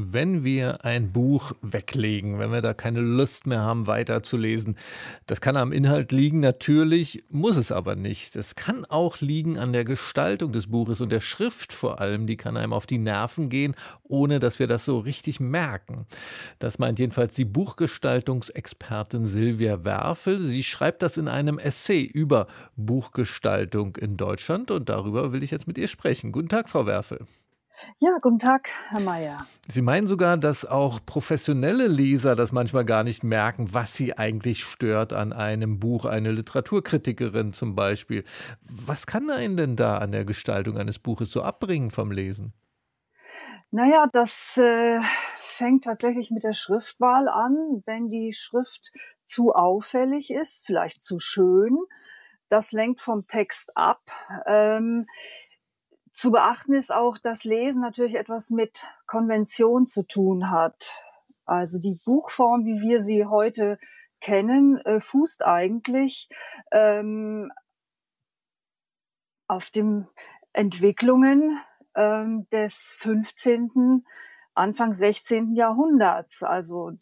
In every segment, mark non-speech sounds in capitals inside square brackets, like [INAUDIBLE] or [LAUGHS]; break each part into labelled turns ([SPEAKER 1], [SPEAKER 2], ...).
[SPEAKER 1] wenn wir ein Buch weglegen, wenn wir da keine Lust mehr haben, weiterzulesen. Das kann am Inhalt liegen, natürlich, muss es aber nicht. Es kann auch liegen an der Gestaltung des Buches und der Schrift vor allem, die kann einem auf die Nerven gehen, ohne dass wir das so richtig merken. Das meint jedenfalls die Buchgestaltungsexpertin Silvia Werfel. Sie schreibt das in einem Essay über Buchgestaltung in Deutschland und darüber will ich jetzt mit ihr sprechen. Guten Tag, Frau Werfel.
[SPEAKER 2] Ja, guten Tag, Herr Mayer.
[SPEAKER 1] Sie meinen sogar, dass auch professionelle Leser das manchmal gar nicht merken, was sie eigentlich stört an einem Buch, eine Literaturkritikerin zum Beispiel. Was kann einen denn da an der Gestaltung eines Buches so abbringen vom Lesen?
[SPEAKER 2] Naja, das äh, fängt tatsächlich mit der Schriftwahl an. Wenn die Schrift zu auffällig ist, vielleicht zu schön, das lenkt vom Text ab. Ähm, zu beachten ist auch, dass Lesen natürlich etwas mit Konvention zu tun hat. Also die Buchform, wie wir sie heute kennen, äh, fußt eigentlich ähm, auf den Entwicklungen ähm, des 15., Anfang 16. Jahrhunderts. Also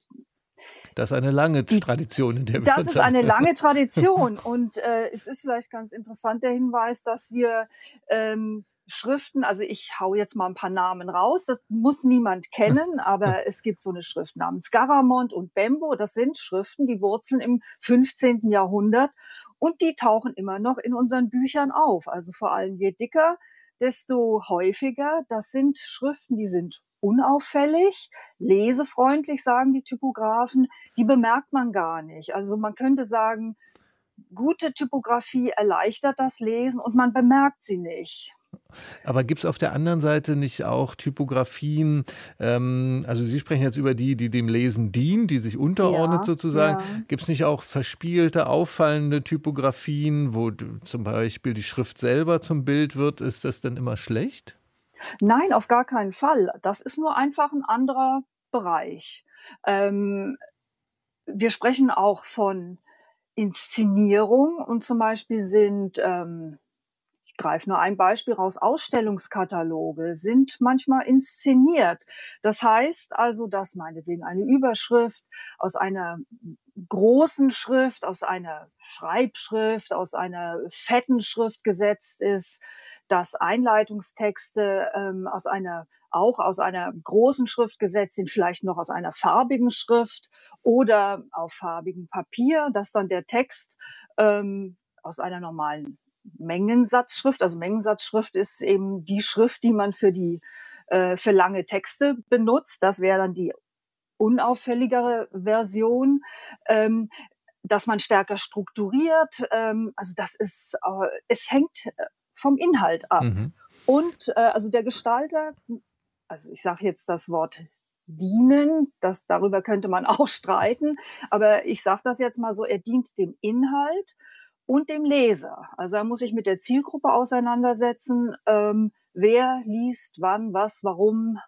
[SPEAKER 1] das ist eine lange Tradition, in der
[SPEAKER 2] wir Das ist eine lange Tradition. [LAUGHS] Und äh, es ist vielleicht ganz interessant der Hinweis, dass wir ähm, Schriften, also ich hau jetzt mal ein paar Namen raus, das muss niemand kennen, [LAUGHS] aber es gibt so eine Schrift namens Garamond und Bembo, das sind Schriften, die wurzeln im 15. Jahrhundert und die tauchen immer noch in unseren Büchern auf. Also vor allem je dicker, desto häufiger. Das sind Schriften, die sind unauffällig, lesefreundlich, sagen die Typografen, die bemerkt man gar nicht. Also man könnte sagen, gute Typografie erleichtert das Lesen und man bemerkt sie nicht.
[SPEAKER 1] Aber gibt es auf der anderen Seite nicht auch Typografien, ähm, also Sie sprechen jetzt über die, die dem Lesen dient, die sich unterordnet ja, sozusagen. Ja. Gibt es nicht auch verspielte, auffallende Typografien, wo zum Beispiel die Schrift selber zum Bild wird? Ist das denn immer schlecht?
[SPEAKER 2] Nein, auf gar keinen Fall. Das ist nur einfach ein anderer Bereich. Ähm, wir sprechen auch von Inszenierung und zum Beispiel sind ähm, greife nur ein Beispiel raus, Ausstellungskataloge sind manchmal inszeniert. Das heißt also, dass meinetwegen eine Überschrift aus einer großen Schrift, aus einer Schreibschrift, aus einer fetten Schrift gesetzt ist, dass Einleitungstexte ähm, aus einer auch aus einer großen Schrift gesetzt sind, vielleicht noch aus einer farbigen Schrift oder auf farbigem Papier, dass dann der Text ähm, aus einer normalen Mengensatzschrift. Also Mengensatzschrift ist eben die Schrift, die man für die äh, für lange Texte benutzt. Das wäre dann die unauffälligere Version. Ähm, dass man stärker strukturiert. Ähm, also das ist, äh, es hängt äh, vom Inhalt ab. Mhm. Und äh, also der Gestalter, also ich sage jetzt das Wort dienen, das darüber könnte man [LAUGHS] auch streiten, aber ich sage das jetzt mal so, er dient dem Inhalt und dem Leser. Also er muss sich mit der Zielgruppe auseinandersetzen, ähm, wer liest, wann, was, warum.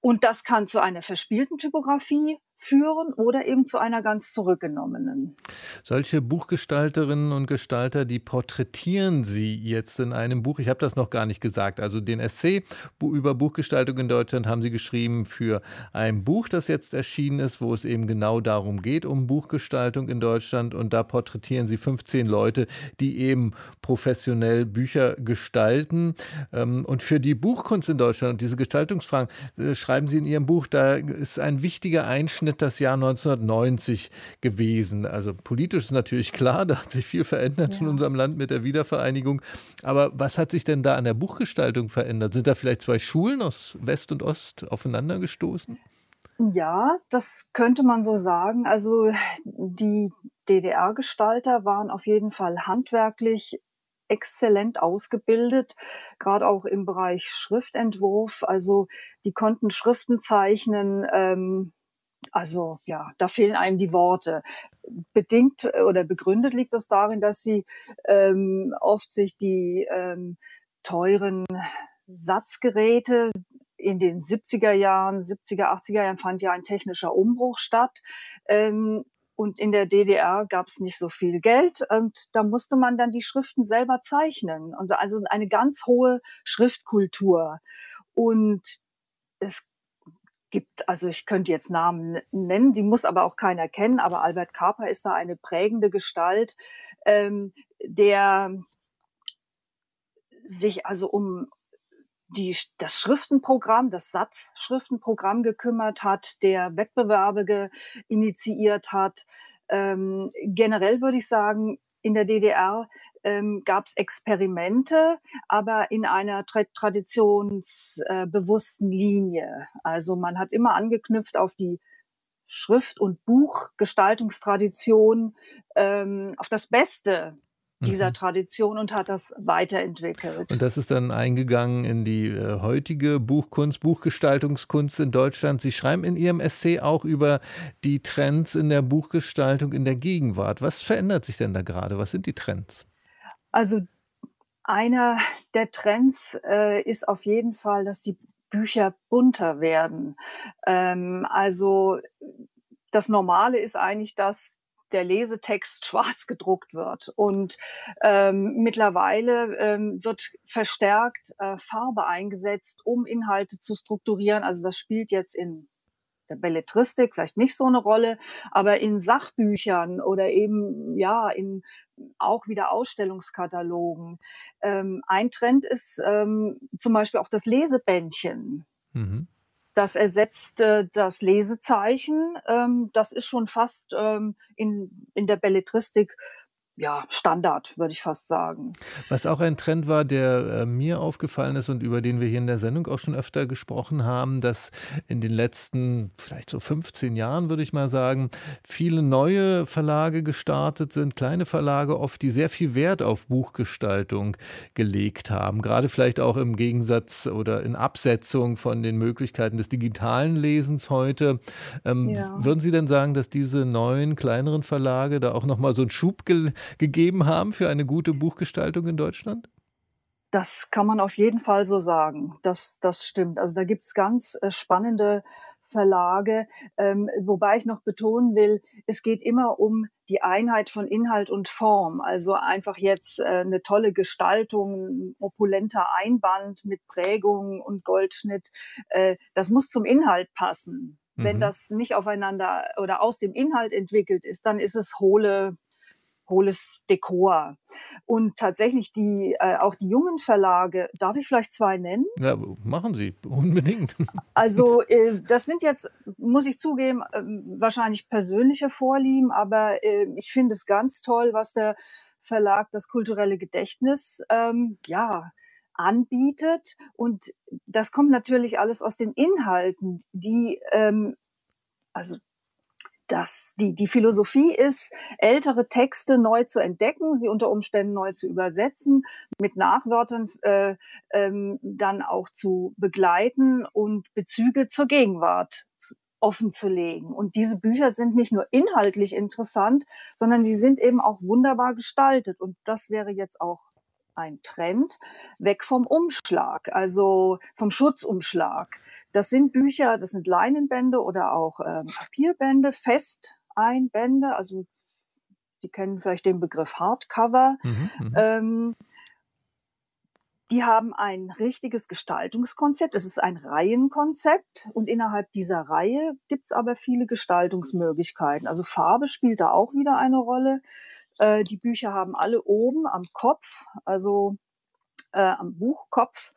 [SPEAKER 2] Und das kann zu einer verspielten Typografie führen oder eben zu einer ganz zurückgenommenen.
[SPEAKER 1] Solche Buchgestalterinnen und Gestalter, die porträtieren Sie jetzt in einem Buch. Ich habe das noch gar nicht gesagt. Also den Essay über Buchgestaltung in Deutschland haben Sie geschrieben für ein Buch, das jetzt erschienen ist, wo es eben genau darum geht, um Buchgestaltung in Deutschland. Und da porträtieren Sie 15 Leute, die eben professionell Bücher gestalten. Ähm, und für die Buchkunst in Deutschland und diese Gestaltungsfragen äh, schreiben Sie in Ihrem Buch, da ist ein wichtiger Einschnitt ausgerechnet das Jahr 1990 gewesen. Also politisch ist natürlich klar, [LAUGHS] da hat sich viel verändert ja. in unserem Land mit der Wiedervereinigung. Aber was hat sich denn da an der Buchgestaltung verändert? Sind da vielleicht zwei Schulen aus West und Ost aufeinandergestoßen?
[SPEAKER 2] Ja, das könnte man so sagen. Also die DDR-Gestalter waren auf jeden Fall handwerklich exzellent ausgebildet, gerade auch im Bereich Schriftentwurf. Also die konnten Schriften zeichnen, ähm, also ja, da fehlen einem die Worte. Bedingt äh, oder begründet liegt das darin, dass sie ähm, oft sich die ähm, teuren Satzgeräte in den 70er Jahren, 70er, 80er Jahren fand ja ein technischer Umbruch statt. Ähm, Und in der DDR gab es nicht so viel Geld und da musste man dann die Schriften selber zeichnen. Also eine ganz hohe Schriftkultur. Und es gibt, also ich könnte jetzt Namen nennen, die muss aber auch keiner kennen, aber Albert Karper ist da eine prägende Gestalt, ähm, der sich also um die, das Schriftenprogramm, das Satzschriftenprogramm gekümmert hat, der Wettbewerbe initiiert hat. Ähm, generell würde ich sagen, in der DDR ähm, gab es Experimente, aber in einer tra traditionsbewussten äh, Linie. Also man hat immer angeknüpft auf die Schrift- und Buchgestaltungstradition, ähm, auf das Beste dieser mhm. Tradition und hat das weiterentwickelt.
[SPEAKER 1] Und das ist dann eingegangen in die äh, heutige Buchkunst, Buchgestaltungskunst in Deutschland. Sie schreiben in Ihrem Essay auch über die Trends in der Buchgestaltung in der Gegenwart. Was verändert sich denn da gerade? Was sind die Trends?
[SPEAKER 2] Also einer der Trends äh, ist auf jeden Fall, dass die Bücher bunter werden. Ähm, also das Normale ist eigentlich, dass der Lesetext [LAUGHS] schwarz gedruckt wird. Und ähm, mittlerweile ähm, wird verstärkt äh, Farbe eingesetzt, um Inhalte zu strukturieren. Also das spielt jetzt in der Belletristik vielleicht nicht so eine Rolle, aber in Sachbüchern oder eben ja in auch wieder Ausstellungskatalogen. Ähm, ein Trend ist ähm, zum Beispiel auch das Lesebändchen. Mhm. Das ersetzt äh, das Lesezeichen. Ähm, das ist schon fast ähm, in, in der Belletristik ja, Standard, würde ich fast sagen.
[SPEAKER 1] Was auch ein Trend war, der äh, mir aufgefallen ist und über den wir hier in der Sendung auch schon öfter gesprochen haben, dass in den letzten vielleicht so 15 Jahren, würde ich mal sagen, viele neue Verlage gestartet sind, kleine Verlage oft, die sehr viel Wert auf Buchgestaltung gelegt haben. Gerade vielleicht auch im Gegensatz oder in Absetzung von den Möglichkeiten des digitalen Lesens heute. Ähm, ja. Würden Sie denn sagen, dass diese neuen, kleineren Verlage da auch nochmal so einen Schub ge gegeben haben für eine gute Buchgestaltung in Deutschland?
[SPEAKER 2] Das kann man auf jeden Fall so sagen. Das, das stimmt. Also da gibt es ganz äh, spannende Verlage, ähm, wobei ich noch betonen will, es geht immer um die Einheit von Inhalt und Form. Also einfach jetzt äh, eine tolle Gestaltung, ein opulenter Einband mit Prägung und Goldschnitt. Äh, das muss zum Inhalt passen. Mhm. Wenn das nicht aufeinander oder aus dem Inhalt entwickelt ist, dann ist es hohle hohles Dekor. Und tatsächlich die, äh, auch die jungen Verlage, darf ich vielleicht zwei nennen?
[SPEAKER 1] Ja, machen Sie, unbedingt. [LAUGHS]
[SPEAKER 2] Also äh, das sind jetzt, muss ich zugeben, äh, wahrscheinlich persönliche Vorlieben, aber äh, ich finde es ganz toll, was der Verlag das kulturelle Gedächtnis, ähm, ja, anbietet. Und das kommt natürlich alles aus den Inhalten, die, ähm, also das, die, die Philosophie ist, ältere Texte neu zu entdecken, sie unter Umständen neu zu übersetzen, mit Nachwörtern äh, ähm, dann auch zu begleiten und Bezüge zur Gegenwart offen zu legen. Und diese Bücher sind nicht nur inhaltlich interessant, sondern die sind eben auch wunderbar gestaltet. Und das wäre jetzt auch ein Trend, weg vom Umschlag, also vom Schutzumschlag. Das sind Bücher, das sind Leinenbände oder auch ähm, Papierbände, Festeinbände. Also Sie kennen vielleicht den Begriff Hardcover. Mhm, mhm, ähm, die haben ein richtiges Gestaltungskonzept. Es ist ein Reihenkonzept und innerhalb dieser Reihe gibt es aber viele Gestaltungsmöglichkeiten. Also Farbe spielt da auch wieder eine Rolle. Äh, die Bücher haben alle oben am Kopf, also äh, am Buchkopf,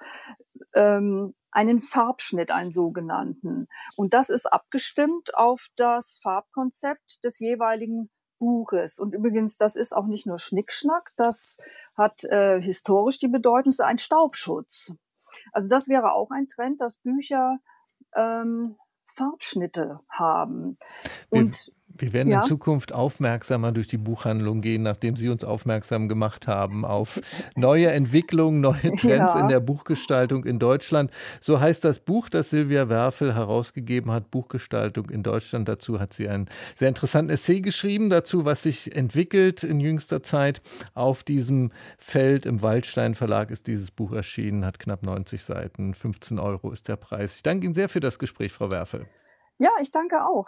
[SPEAKER 2] ähm, einen Farbschnitt, einen sogenannten. Und das ist abgestimmt auf das Farbkonzept des jeweiligen Buches. Und übrigens, das ist auch nicht nur Schnickschnack, das hat äh, historisch die Bedeutung, es ist ein Staubschutz. Also das wäre auch ein Trend, dass Bücher ähm, Farbschnitte haben.
[SPEAKER 1] Und wir werden ja. in Zukunft aufmerksamer durch die Buchhandlung gehen, nachdem Sie uns aufmerksam gemacht haben auf neue Entwicklungen, neue [LAUGHS] Trends ja. in der Buchgestaltung in Deutschland. So heißt das Buch, das Silvia Werfel herausgegeben hat, Buchgestaltung in Deutschland. Dazu hat sie ein sehr interessantes Essay geschrieben, dazu, was sich entwickelt in jüngster Zeit. Auf diesem Feld im Waldstein Verlag ist dieses Buch erschienen, hat knapp 90 Seiten, 15 Euro ist der Preis. Ich danke Ihnen sehr für das Gespräch, Frau Werfel.
[SPEAKER 2] Ja, ich danke auch.